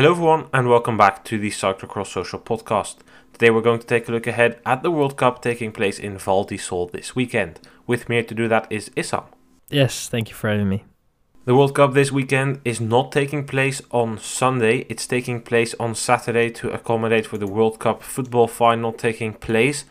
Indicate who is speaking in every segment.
Speaker 1: Hello, everyone, and welcome back to the Cyclocross Social Podcast. Today, we're going to take a look ahead at the World Cup taking place in Val di Sole this weekend. With me to do that is Issam.
Speaker 2: Yes, thank you for having me.
Speaker 1: The World Cup this weekend is not taking place on Sunday, it's taking place on Saturday to accommodate for the World Cup football final taking place.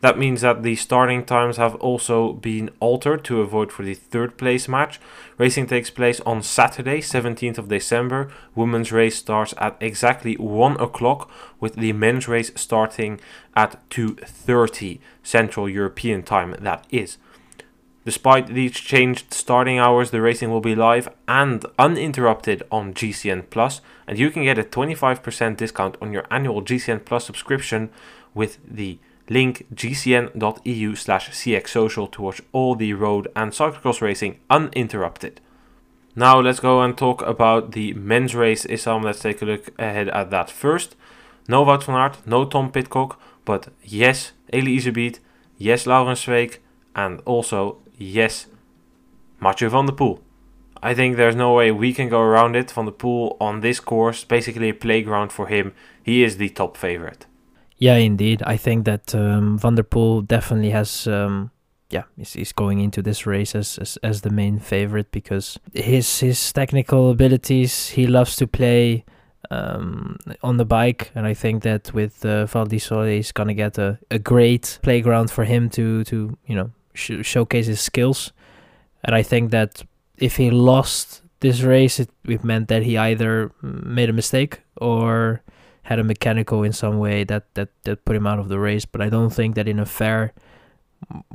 Speaker 1: That means that the starting times have also been altered to avoid for the third place match. Racing takes place on Saturday, 17th of December. Women's race starts at exactly 1 o'clock with the men's race starting at 2:30 Central European time that is. Despite these changed starting hours, the racing will be live and uninterrupted on GCN Plus, and you can get a 25% discount on your annual GCN Plus subscription with the link gcn.eu slash cxsocial to watch all the road and cyclocross racing uninterrupted. Now let's go and talk about the men's race, Issam. Let's take a look ahead at that first. No Wout van Aert, no Tom Pidcock, but yes, Eli Iserbyt, yes, Laurens Sweeck, and also yes, Mathieu van der Poel. I think there's no way we can go around it. Van der Poel on this course, basically a playground for him. He is the top favorite.
Speaker 2: Yeah, indeed. I think that um, Van definitely has, um, yeah, is, is going into this race as, as as the main favorite because his his technical abilities. He loves to play um, on the bike, and I think that with uh, Val he's gonna get a, a great playground for him to to you know sh- showcase his skills. And I think that if he lost this race, it, it meant that he either made a mistake or had a mechanical in some way that, that, that put him out of the race. But I don't think that in a fair,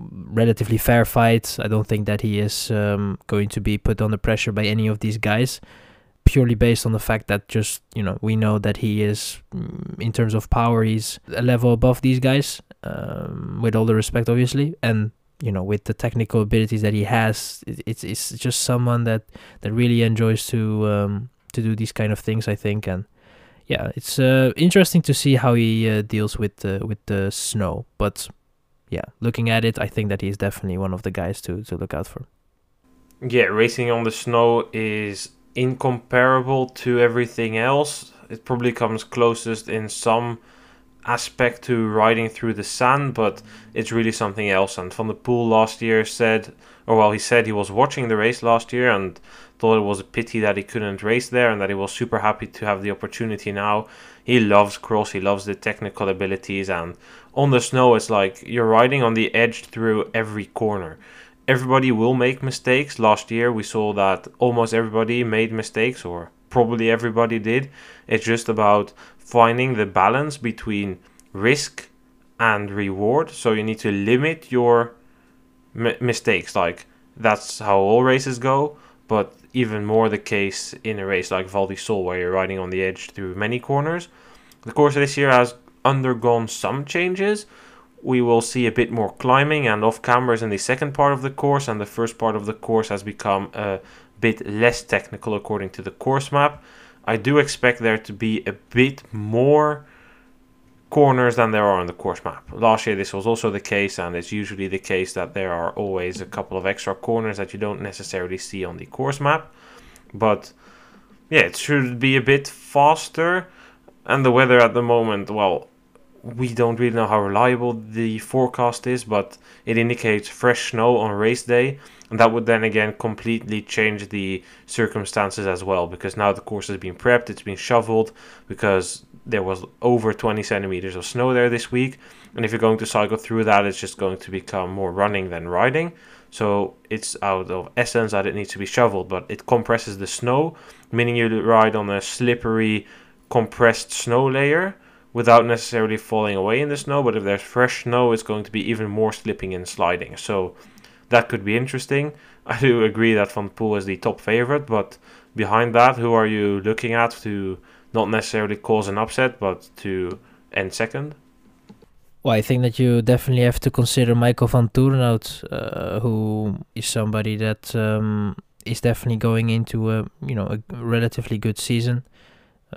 Speaker 2: relatively fair fight, I don't think that he is um, going to be put under pressure by any of these guys. Purely based on the fact that just you know we know that he is mm, in terms of power he's a level above these guys um, with all the respect obviously and you know with the technical abilities that he has it, it's it's just someone that that really enjoys to um, to do these kind of things I think and yeah, it's uh, interesting to see how he uh, deals with the with the snow. But yeah, looking at it, I think that he's definitely one of the guys to to look out for.
Speaker 1: Yeah, racing on the snow is incomparable to everything else. It probably comes closest in some aspect to riding through the sand, but it's really something else. And Van der Poel last year said, or well, he said he was watching the race last year and thought it was a pity that he couldn't race there and that he was super happy to have the opportunity now. He loves cross, he loves the technical abilities, and on the snow, it's like you're riding on the edge through every corner. Everybody will make mistakes. Last year, we saw that almost everybody made mistakes, or probably everybody did. It's just about finding the balance between risk and reward. So you need to limit your m- mistakes. Like that's how all races go but even more the case in a race like Val di Sole, where you're riding on the edge through many corners. The course this year has undergone some changes. We will see a bit more climbing and off cambers in the second part of the course, and the first part of the course has become a bit less technical according to the course map. I do expect there to be a bit more corners than there are on the course map. Last year, this was also the case, and it's usually the case that there are always a couple of extra corners that you don't necessarily see on the course map. But yeah, it should be a bit faster. And the weather at the moment, well, we don't really know how reliable the forecast is, but it indicates fresh snow on race day. And that would then again completely change the circumstances as well because now the course has been prepped, it's been shoveled because there was over 20 centimeters of snow there this week. And if you're going to cycle through that, it's just going to become more running than riding. So it's out of essence that it needs to be shoveled, but it compresses the snow, meaning you ride on a slippery, compressed snow layer without necessarily falling away in the snow. But if there's fresh snow, it's going to be even more slipping and sliding. So that could be interesting. I do agree that Van Poel is the top favorite, but behind that, who are you looking at to not necessarily cause an upset, but to end second?
Speaker 2: Well, I think that you definitely have to consider Michael Vanthourenhout, uh, who is somebody that um, is definitely going into a you know a relatively good season.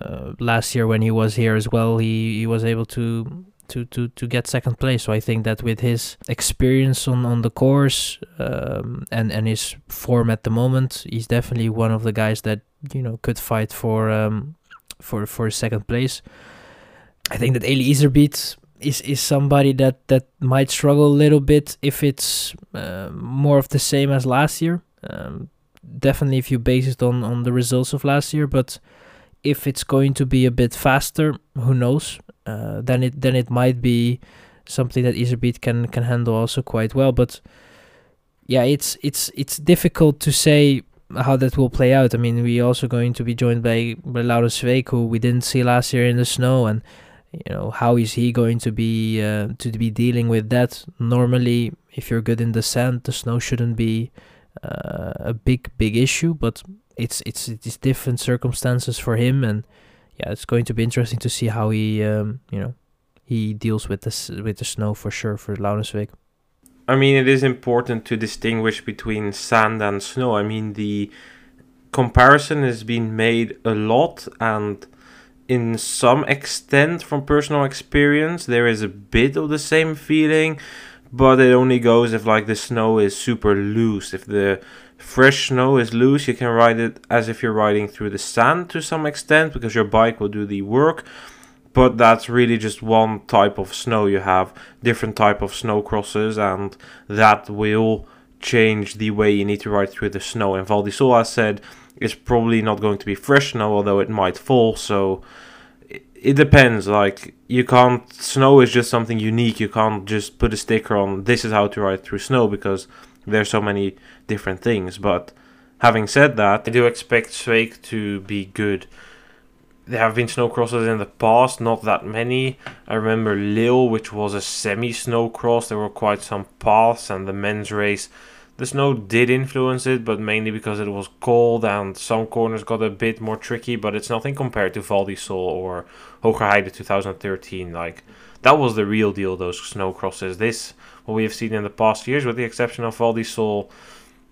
Speaker 2: Uh, last year when he was here as well, he, he was able to to, to, to get second place. So I think that with his experience on, on the course um, and and his form at the moment, he's definitely one of the guys that you know could fight for um, for for second place. I think that Eli Iserbyt is is somebody that that might struggle a little bit if it's uh, more of the same as last year. Um, definitely, if you base it on on the results of last year, but if it's going to be a bit faster, who knows? Uh, then it then it might be something that Iserbyt can can handle also quite well. But yeah, it's it's it's difficult to say how that will play out. I mean, we also going to be joined by by Laurens Sweeck, who we didn't see last year in the snow, and you know how is he going to be uh, to be dealing with that? Normally, if you're good in the sand, the snow shouldn't be uh, a big big issue, but it's it's it's different circumstances for him, and yeah, it's going to be interesting to see how he um, you know he deals with this with the snow for sure for Laurens Sweeck.
Speaker 1: I mean, it is important to distinguish between sand and snow. I mean, the comparison has been made a lot, and in some extent, from personal experience, there is a bit of the same feeling, but it only goes if like the snow is super loose. If the fresh snow is loose, you can ride it as if you're riding through the sand to some extent because your bike will do the work but that's really just one type of snow you have different type of snow crosses and that will change the way you need to ride through the snow. And Val di Sole as said it's probably not going to be fresh snow although it might fall so it, it depends like you can't snow is just something unique you can't just put a sticker on this is how to ride through snow because there's so many different things but having said that i do expect Sweeck to be good there have been snow crosses in the past, not that many. I remember Lille, which was a semi snow cross. There were quite some paths, and the men's race. The snow did influence it, but mainly because it was cold and some corners got a bit more tricky. But it's nothing compared to Val di Sole or Hoogerheide 2013. Like that was the real deal. Those snow crosses. This what we have seen in the past years, with the exception of Val di Sole,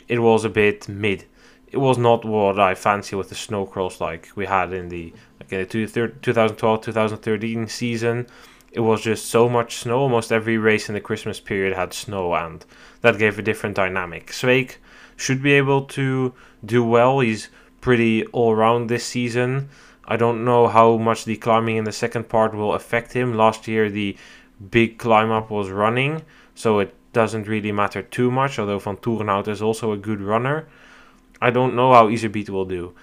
Speaker 1: it was a bit mid. It was not what I fancy with the snow cross like we had in the like in the 2012-2013 season, it was just so much snow. Almost every race in the Christmas period had snow, and that gave a different dynamic. Sweeck should be able to do well. He's pretty all round this season. I don't know how much the climbing in the second part will affect him. Last year, the big climb up was running, so it doesn't really matter too much. Although Vanthourenhout is also a good runner, I don't know how Iserbyt will do,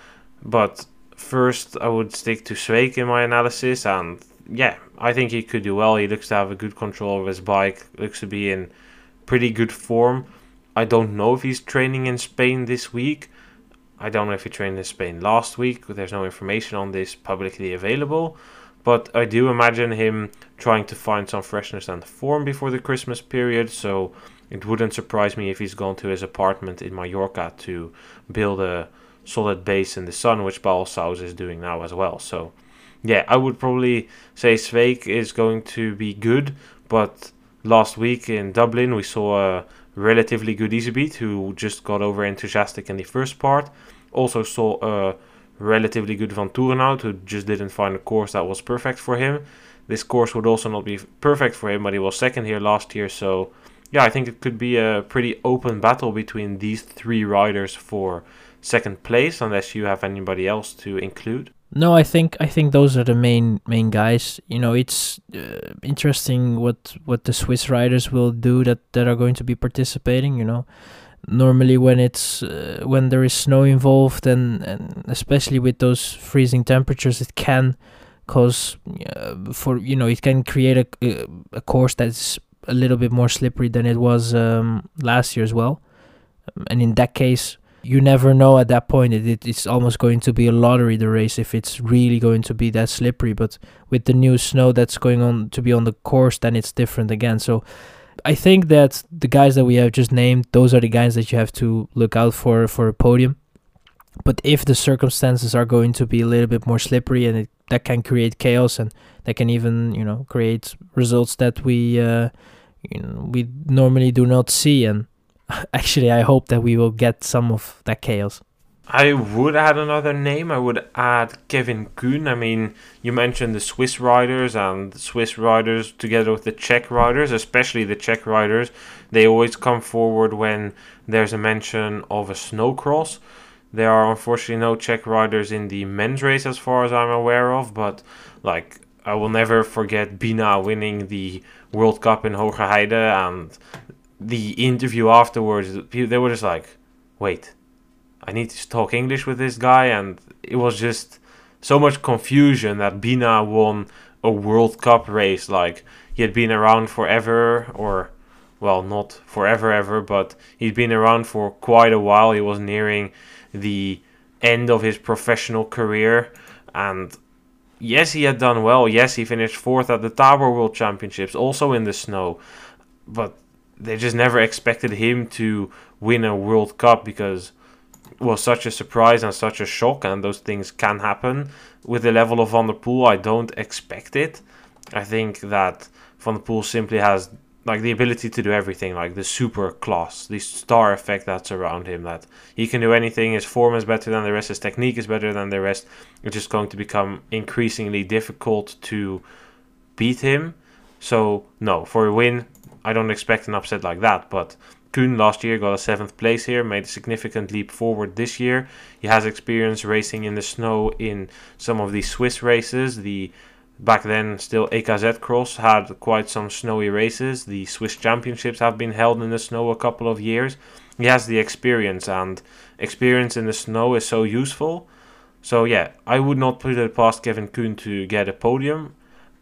Speaker 1: but first I would stick to Sweeck in my analysis, and yeah, I think he could do well. He looks to have a good control of his bike, looks to be in pretty good form. I don't know if he's training in Spain this week. I don't know if he trained in Spain last week. There's no information on this publicly available. But I do imagine him trying to find some freshness and form before the Christmas period. So it wouldn't surprise me if he's gone to his apartment in Mallorca to build a solid base in the sun, which Paul Saus is doing now as well. So, yeah, I would probably say Sweeck is going to be good, but last week in Dublin we saw a relatively good Iserbyt who just got over enthusiastic in the first part. Also saw a relatively good Vanthourenhout who just didn't find a course that was perfect for him. This course would also not be perfect for him, but he was second here last year, so yeah, I think it could be a pretty open battle between these three riders for second place, unless you have anybody else to include.
Speaker 2: No, I think I think those are the main main guys. You know, it's uh, interesting what what the Swiss riders will do that that are going to be participating. You know, normally when it's uh, when there is snow involved and and especially with those freezing temperatures, it can cause uh, for you know it can create a a course that's a little bit more slippery than it was um, last year as well. And in that case, you never know at that point. It, it, it's almost going to be a lottery, the race, if it's really going to be that slippery. But with the new snow that's going on to be on the course, then it's different again. So I think that the guys that we have just named, those are the guys that you have to look out for for a podium. But if the circumstances are going to be a little bit more slippery and it, that can create chaos and that can even, you know, create results that we, uh, you know, we normally do not see. And actually, I hope that we will get some of that chaos.
Speaker 1: I would add another name. I would add Kevin Kuhn. I mean, you mentioned the Swiss riders and the Swiss riders together with the Czech riders, especially the Czech riders. They always come forward when there's a mention of a snow cross. There are unfortunately no Czech riders in the men's race as far as I'm aware of, but like I will never forget Bina winning the World Cup in Hoogerheide and the interview afterwards. They were just like, "Wait, I need to talk English with this guy," and it was just so much confusion that Bina won a World Cup race. Like he had been around forever, or well, not forever ever, but he'd been around for quite a while. He was nearing the end of his professional career. And yes, he had done well. Yes, he finished fourth at the Tabor World Championships, also in the snow. But they just never expected him to win a World Cup because it was such a surprise and such a shock, and those things can happen. With the level of Van der Poel, I don't expect it. I think that Van der Poel simply has like the ability to do everything, like the super class, the star effect that's around him. That he can do anything. His form is better than the rest. His technique is better than the rest. It's just going to become increasingly difficult to beat him. So no, for a win, I don't expect an upset like that. But Kuhn last year got a seventh place here, made a significant leap forward this year. He has experience racing in the snow in some of the Swiss races, the back then still EKZ Cross had quite some snowy races. The Swiss Championships have been held in the snow a couple of years. He has the experience, and experience in the snow is so useful. So yeah, I would not put it past Kevin Kuhn to get a podium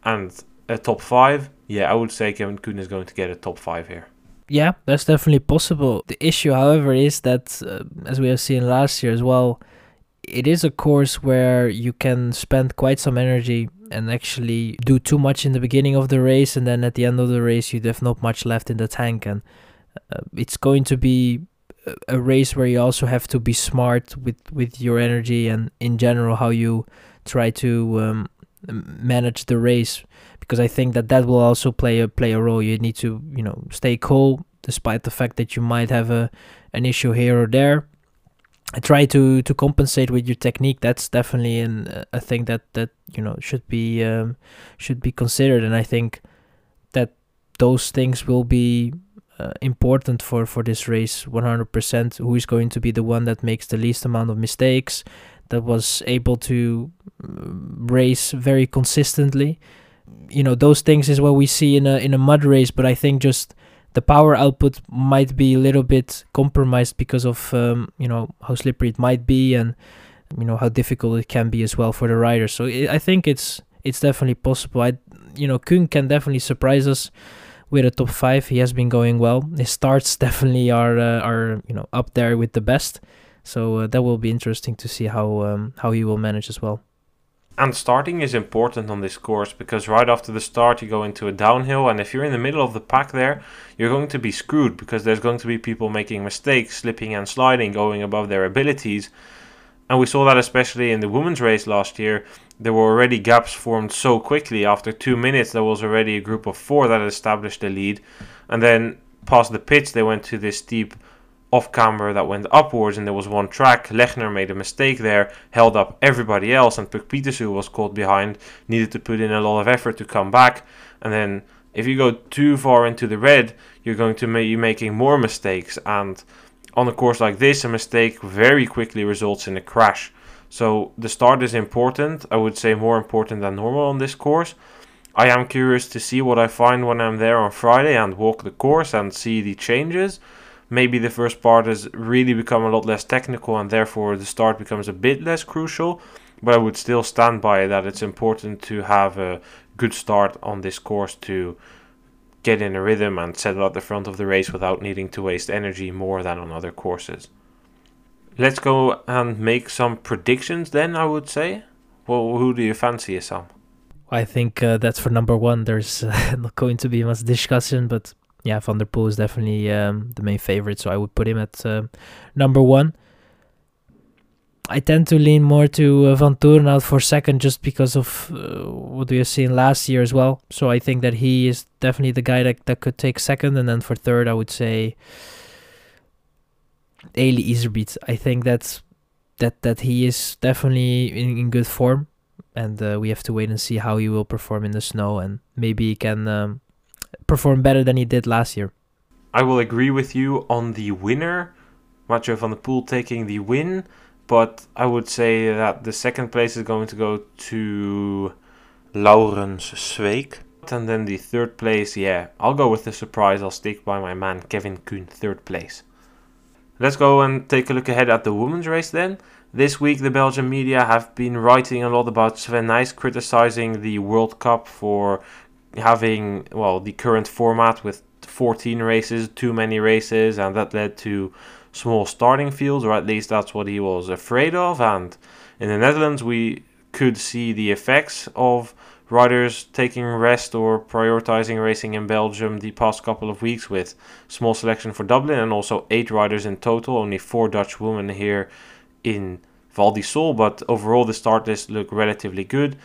Speaker 1: and a top five. Yeah, I would say Kevin Kuhn is going to get a top five here.
Speaker 2: Yeah, that's definitely possible. The issue, however, is that uh, as we have seen last year as well, it is a course where you can spend quite some energy and actually do too much in the beginning of the race and then at the end of the race you have not much left in the tank. And uh, it's going to be a race where you also have to be smart with with your energy and in general how you try to um, manage the race. Because I think that that will also play a play a role. You need to you know stay cool despite the fact that you might have a an issue here or there try to to compensate with your technique. That's definitely an, a thing that that you know should be um, should be considered, and I think that those things will be uh, important for for this race 100%. Who is going to be the one that makes the least amount of mistakes, that was able to mm, race very consistently. You know those things is what we see in a in a mud race, but I think just the power output might be a little bit compromised because of um, you know how slippery it might be and you know how difficult it can be as well for the rider. So it, I think it's it's definitely possible. I you know Kuhn can definitely surprise us with a top five. He has been going well. His starts definitely are uh, are you know up there with the best. So uh, that will be interesting to see how um, how he will manage as well.
Speaker 1: And starting is important on this course because right after the start you go into a downhill and if you're in the middle of the pack there, you're going to be screwed because there's going to be people making mistakes, slipping and sliding, going above their abilities. And we saw that especially in the women's race last year. There were already gaps formed so quickly. After two minutes, there was already a group of four that established the lead. And then past the pitch, they went to this steep off camber that went upwards and there was one track. Lechner made a mistake there, held up everybody else, and Puk Pieterse, who was caught behind, needed to put in a lot of effort to come back. And then if you go too far into the red, you're going to be making more mistakes. And on a course like this, a mistake very quickly results in a crash. So the start is important. I would say more important than normal on this course. I am curious to see what I find when I'm there on Friday and walk the course and see the changes maybe the first part has really become a lot less technical and therefore the start becomes a bit less crucial. But I would still stand by that it's important to have a good start on this course to get in a rhythm and settle at the front of the race without needing to waste energy more than on other courses. Let's go and make some predictions then, I would say. Well, who do you fancy, Sam?
Speaker 2: I think uh, that's for number one. There's uh, not going to be much discussion, but yeah, Van der Poel is definitely um, the main favorite, so I would put him at uh, number one. I tend to lean more to uh, Vanthourenhout for second just because of uh, what we have seen last year as well. So I think that he is definitely the guy that, that could take second. And then for third, I would say Eli Iserbyt. I think that's that that he is definitely in, in good form. And uh, we have to wait and see how he will perform in the snow. And maybe he can um, perform better than he did last year.
Speaker 1: I will agree with you on the winner, Mathieu van der Poel taking the win. but I would say that the second place is going to go to Laurens Sweeck. And then the third place, yeah, I'll go with the surprise. I'll stick by my man Kevin Kuhn, third place. Let's go and take a look ahead at the women's race then. This week, the Belgian media have been writing a lot about Sven Nys criticizing the World Cup for having, well, the current format with 14 races, too many races, and that led to small starting fields, or at least that's what he was afraid of. And in the Netherlands, we could see the effects of riders taking rest or prioritizing racing in Belgium the past couple of weeks with small selection for Dublin and also eight riders in total, only four Dutch women here in Val di Sole, but overall the start list looked relatively good.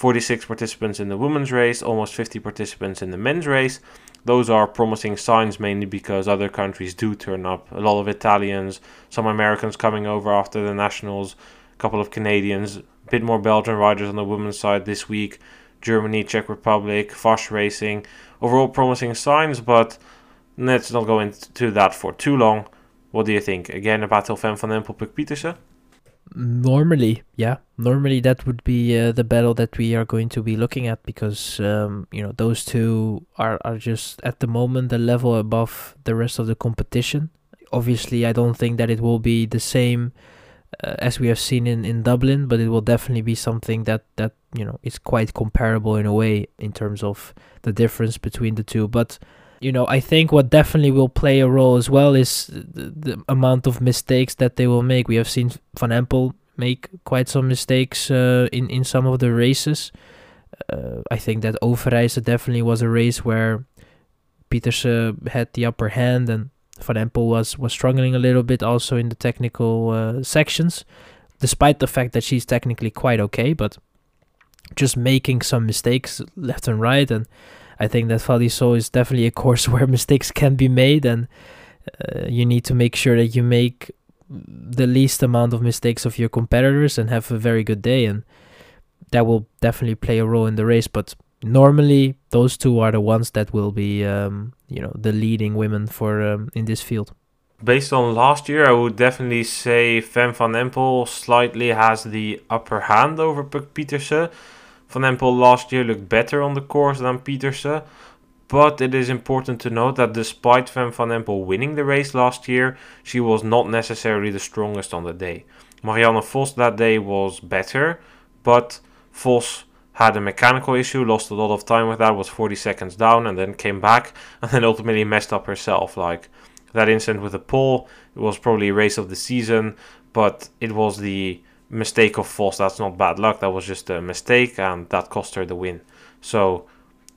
Speaker 1: 46 participants in the women's race, almost 50 participants in the men's race. Those are promising signs mainly because other countries do turn up. A lot of Italians, some Americans coming over after the nationals, a couple of Canadians, a bit more Belgian riders on the women's side this week. Germany, Czech Republic, Foch Racing. Overall promising signs, but let's not go into that for too long. What do you think? Again, a battle Fem van Empel, Puk Pieterse?
Speaker 2: Normally, yeah. Normally, that would be uh, the battle that we are going to be looking at because um, you know those two are are just at the moment the level above the rest of the competition. Obviously, I don't think that it will be the same uh, as we have seen in, in Dublin, but it will definitely be something that that you know is quite comparable in a way in terms of the difference between the two. But you know, I think what definitely will play a role as well is the, the amount of mistakes that they will make. We have seen Van Empel make quite some mistakes uh, in in some of the races. Uh, I think that Overijse definitely was a race where Pieterse had the upper hand and Van Empel was was struggling a little bit also in the technical uh, sections, despite the fact that she's technically quite okay, but just making some mistakes left and right. And I think that Val di is definitely a course where mistakes can be made, and uh, you need to make sure that you make the least amount of mistakes of your competitors and have a very good day, and that will definitely play a role in the race. But normally those two are the ones that will be um, you know the leading women for um, in this field
Speaker 1: based on last year i would definitely say fem van empel slightly has the upper hand over Puk Pieterse van empel last year looked better on the course than Petersen, but it is important to note that despite Fem van Empel winning the race last year, she was not necessarily the strongest on the day. Marianne Vos that day was better, but Vos had a mechanical issue, lost a lot of time with that, was 40 seconds down, and then came back, and then ultimately messed up herself. Like that incident with the pole, it was probably a race of the season, but it was the mistake of Vos. That's not bad luck, that was just a mistake, and that cost her the win. So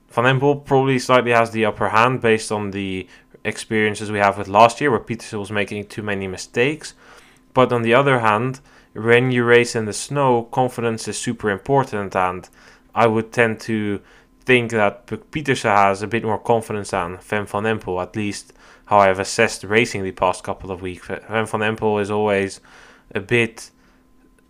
Speaker 1: Van Empel probably slightly has the upper hand based on the experiences we have with last year, where Pieterse was making too many mistakes. But on the other hand, when you race in the snow, confidence is super important, and I would tend to think that Pieterse has a bit more confidence than Fem van Empel, at least how I've assessed racing the past couple of weeks. Fem van Empel is always a bit,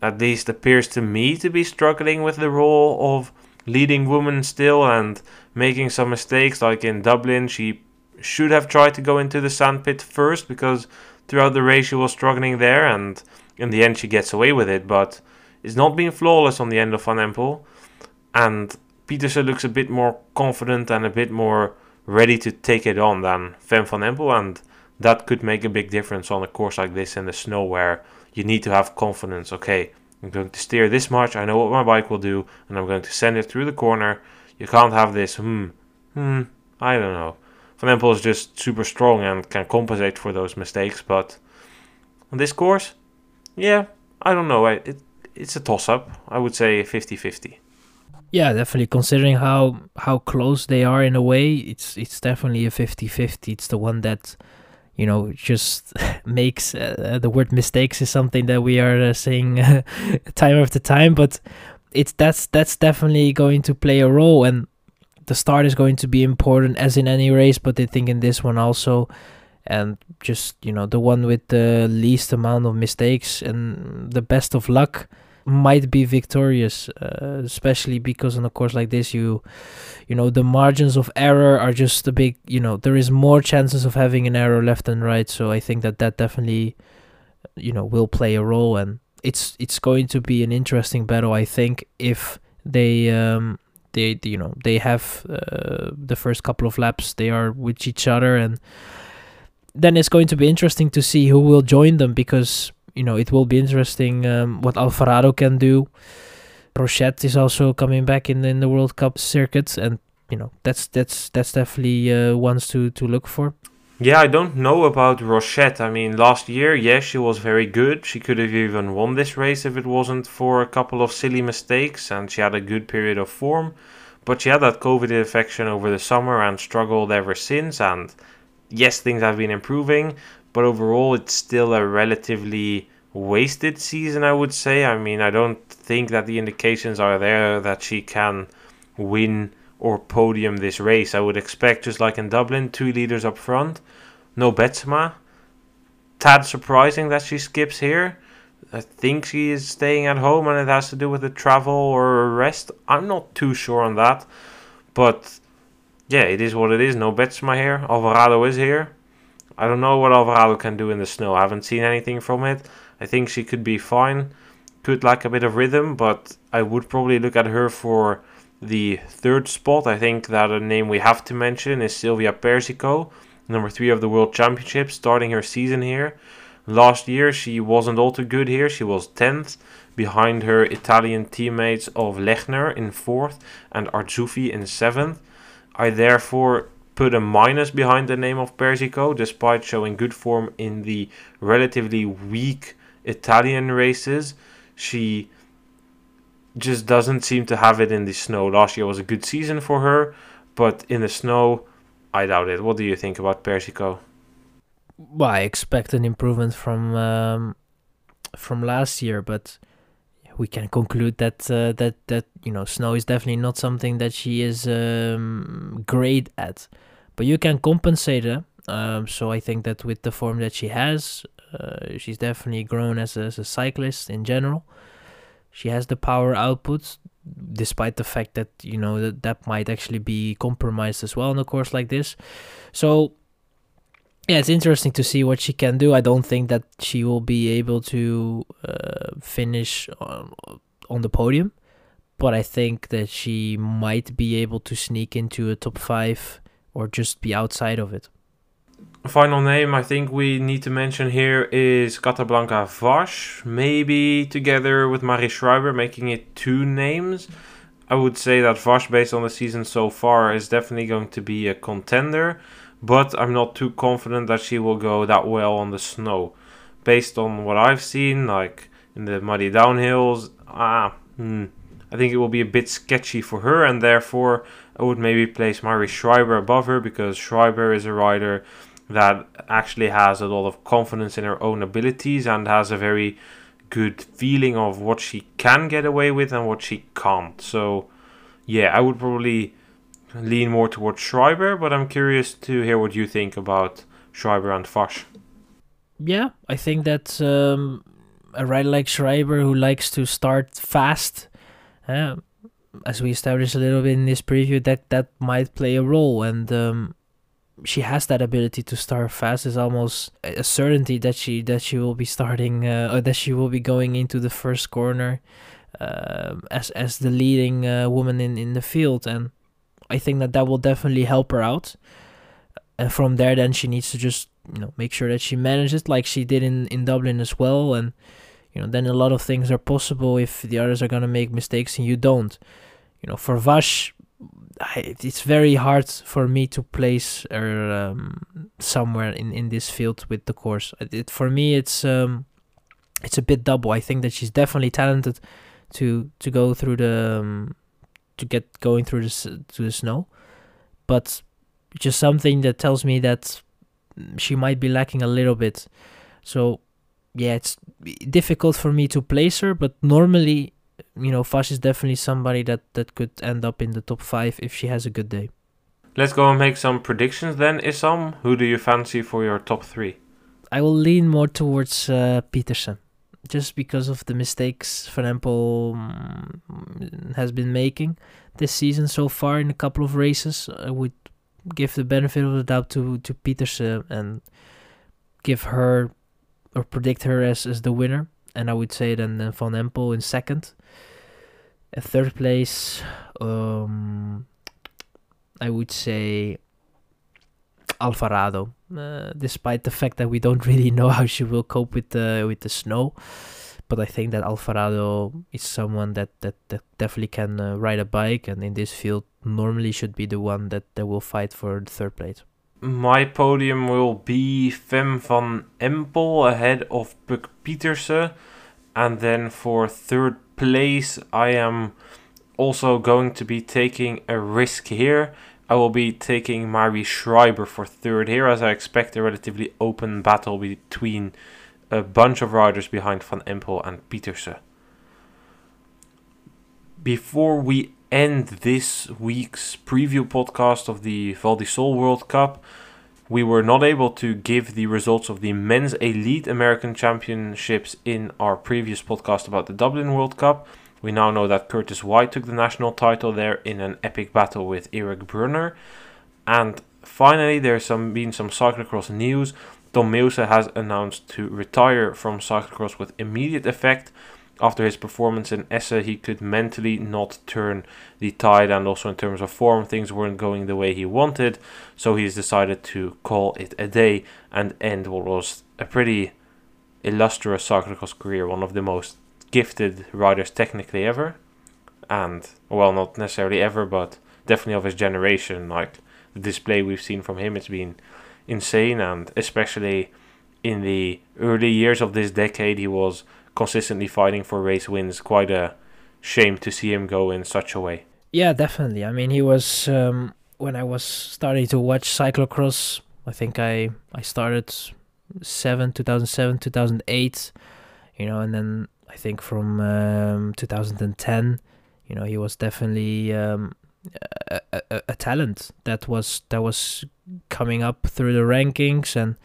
Speaker 1: at least appears to me to be struggling with the role of leading woman still and making some mistakes. Like in Dublin, she should have tried to go into the sandpit first because throughout the race she was struggling there and in the end she gets away with it, but it's not been flawless on the end of Van Empel. And Pieterse looks a bit more confident and a bit more ready to take it on than Fem Van Empel, and that could make a big difference on a course like this in the snow where you need to have confidence. Okay, I'm going to steer this much, I know what my bike will do, and I'm going to send it through the corner. You can't have this, hmm, hmm, I don't know. Van Empel is just super strong and can compensate for those mistakes, but on this course, yeah, I don't know. It, it's a toss up. I would say 50 50.
Speaker 2: Yeah, definitely. Considering how how close they are in a way, it's it's definitely a 50-50. It's the one that you know just makes uh, the word mistakes is something that we are uh, saying time after time, but it's that's that's definitely going to play a role and the start is going to be important as in any race, but I think in this one also and just you know the one with the least amount of mistakes and the best of luck might be victorious, uh, especially because on a course like this, you, you know, the margins of error are just a big. You know, there is more chances of having an error left and right. So I think that that definitely, you know, will play a role. And it's it's going to be an interesting battle. I think if they um, they you know they have uh, the first couple of laps they are with each other and then it's going to be interesting to see who will join them because you know it will be interesting um, what Alvarado can do. Rochette is also coming back in in the World Cup circuit, and you know that's that's that's definitely uh, ones to to look for.
Speaker 1: Yeah, I don't know about Rochette. I mean, last year, yes, she was very good. She could have even won this race if it wasn't for a couple of silly mistakes, and she had a good period of form. But she had that COVID infection over the summer and struggled ever since. And yes, things have been improving, but overall, it's still a relatively wasted season, I would say. I mean, I don't think that the indications are there that she can win or podium this race. I would expect, just like in Dublin, two leaders up front. No Betsema. Tad surprising that she skips here. I think she is staying at home and it has to do with the travel or rest. I'm not too sure on that. But yeah, it is what it is. No Betsema here. Alvarado is here. I don't know what Alvarado can do in the snow. I haven't seen anything from it. I think she could be fine. Could lack a bit of rhythm, but I would probably look at her for the third spot. I think that a name we have to mention is Silvia Persico, number three of the World Championship, starting her season here. Last year she wasn't all too good here. She was 10th behind her Italian teammates of Lechner in 4th and Arzuffi in 7th. I therefore put a minus behind the name of Persico despite showing good form in the relatively weak Italian races. She just doesn't seem to have it in the snow. Last year was a good season for her, but in the snow, I doubt it. What do you think about Persico?
Speaker 2: Well, I expect an improvement from um, from last year, but we can conclude that uh, that that you know snow is definitely not something that she is um, great at, but you can compensate her. Um, so I think that with the form that she has, uh, she's definitely grown as a, as a cyclist in general. She has the power output, despite the fact that you know that that might actually be compromised as well in a course like this. So yeah, it's interesting to see what she can do. I don't think that she will be able to uh, finish on, on the podium, but I think that she might be able to sneak into a top five or just be outside of it.
Speaker 1: Final name I think we need to mention here is Catablanca Vash, maybe together with Marie Schreiber, making it two names. I would say that Vas, based on the season so far, is definitely going to be a contender, but I'm not too confident that she will go that well on the snow. Based on what I've seen, like in the muddy downhills, ah, hmm, I think it will be a bit sketchy for her, and therefore I would maybe place Marie Schreiber above her because Schreiber is a rider that actually has a lot of confidence in her own abilities and has a very good feeling of what she can get away with and what she can't. So, yeah, I would probably lean more towards Schreiber, but I'm curious to hear what you think about Schreiber and Vas.
Speaker 2: Yeah, I think that um, a rider like Schreiber who likes to start fast, uh, as we established a little bit in this preview, that that might play a role. And um, she has that ability to start fast. It's almost a certainty that she that she will be starting uh, or that she will be going into the first corner uh, as as the leading uh, woman in in the field, and I think that that will definitely help her out. And from there, then she needs to just you know make sure that she manages it like she did in in Dublin as well, and you know then a lot of things are possible if the others are gonna make mistakes and you don't. You know, for Vas, it's very hard for me to place her um, somewhere in, in this field with the course. It, for me, it's um, it's a bit double. I think that she's definitely talented to to go through the um, to get going through the to the snow, but just something that tells me that she might be lacking a little bit. So yeah, it's difficult for me to place her, but normally you know, Vas is definitely somebody that, that could end up in the top five if she has a good day.
Speaker 1: Let's go and make some predictions then, Issam. Who do you fancy for your top three?
Speaker 2: I will lean more towards uh, Pietersen, just because of the mistakes Van Empel um, has been making this season so far in a couple of races. I would give the benefit of the doubt to, to Pietersen and give her or predict her as, as the winner. and I would say then, then Van Empel in second. At third place, um, I would say Alvarado. Uh, despite the fact that we don't really know how she will cope with the with the snow, but I think that Alvarado is someone that that, that definitely can uh, ride a bike, and in this field normally should be the one that, that will fight for the third place.
Speaker 1: My podium will be Fem van Empel ahead of Puk Petersen, And then for third place, I am also going to be taking a risk here. I will be taking Marie Schreiber for third here, as I expect a relatively open battle between a bunch of riders behind Van Empel and Pieterse. Before we end this week's preview podcast of the Val di Sole World Cup, we were not able to give the results of the men's elite American championships in our previous podcast about the Dublin World Cup. We now know that Curtis White took the national title there in an epic battle with Eric Brunner. And finally, there's some been some cyclocross news. Tom Meeusen has announced to retire from cyclocross with immediate effect after his performance in Essen, he could mentally not turn the tide, and also in terms of form, things weren't going the way he wanted. So he's decided to call it a day and end what was a pretty illustrious cyclocross career, one of the most gifted riders technically ever, and well, not necessarily ever, but definitely of his generation. Like the display we've seen from him, it's been insane, and especially in the early years of this decade, he was consistently fighting for race wins. Quite a shame to see him go in such a way.
Speaker 2: Yeah, definitely. I mean, he was um, when I was starting to watch cyclocross. I think I I started seven, 2007, 2008, you know, and then I think from um, 2010, you know, he was definitely um, a, a, a talent that was that was coming up through the rankings. And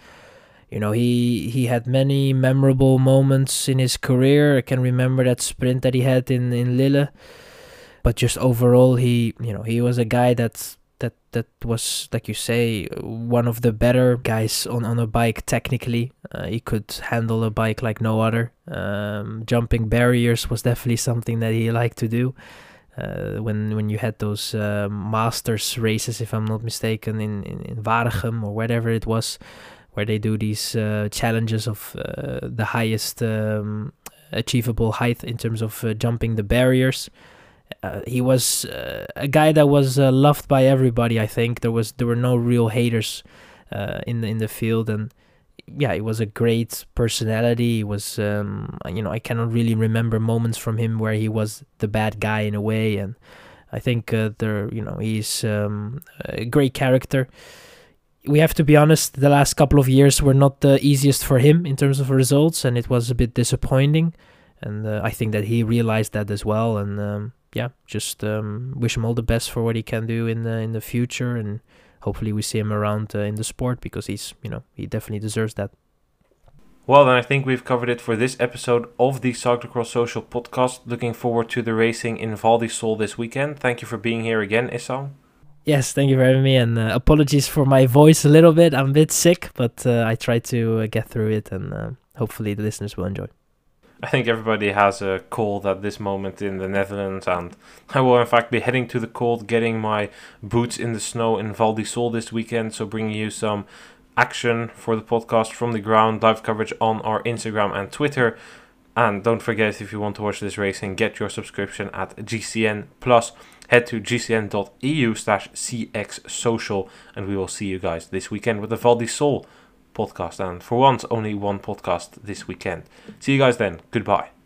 Speaker 2: you know he he had many memorable moments in his career. I can remember that sprint that he had in in lille. But just overall he you know he was a guy that that that was like you say one of the better guys on on a bike technically. Uh, he could handle a bike like no other. Um, jumping barriers was definitely something that he liked to do. Uh, when when you had those uh, masters races if i'm not mistaken in in, in Waregem or whatever it was where they do these uh, challenges of uh, the highest um, achievable height in terms of uh, jumping the barriers. Uh, he was uh, a guy that was uh, loved by everybody. I think there was there were no real haters in the in the field, and yeah, he was a great personality. He was um, you know I cannot really remember moments from him where he was the bad guy in a way, and I think there you know he's um, a great character we have to be honest, the last couple of years were not the easiest for him in terms of results, and it was a bit disappointing. And uh, I think that he realized that as well. And um, yeah, just um, wish him all the best for what he can do in the in the future, and hopefully we see him around uh, in the sport because he's you know he definitely deserves that.
Speaker 1: Well, then I think we've covered it for this episode of the Cyclocross Social podcast. Looking forward to the racing in Val di Sole this weekend. Thank you for being here again, Issam.
Speaker 2: Yes, thank you for having me, and uh, apologies for my voice a little bit. I'm a bit sick, but uh, I try to uh, get through it, and uh, hopefully the listeners will enjoy.
Speaker 1: I think everybody has a cold at this moment in the Netherlands, and I will in fact be heading to the cold, getting my boots in the snow in Val di Sole this weekend. So bringing you some action for the podcast from the ground, live coverage on our Instagram and Twitter. And don't forget, if you want to watch this racing, get your subscription at GCN Plus head to gcn.eu slash cx social, and we will see you guys this weekend with the Val di Sole podcast. And for once, only one podcast this weekend. See you guys then. Goodbye.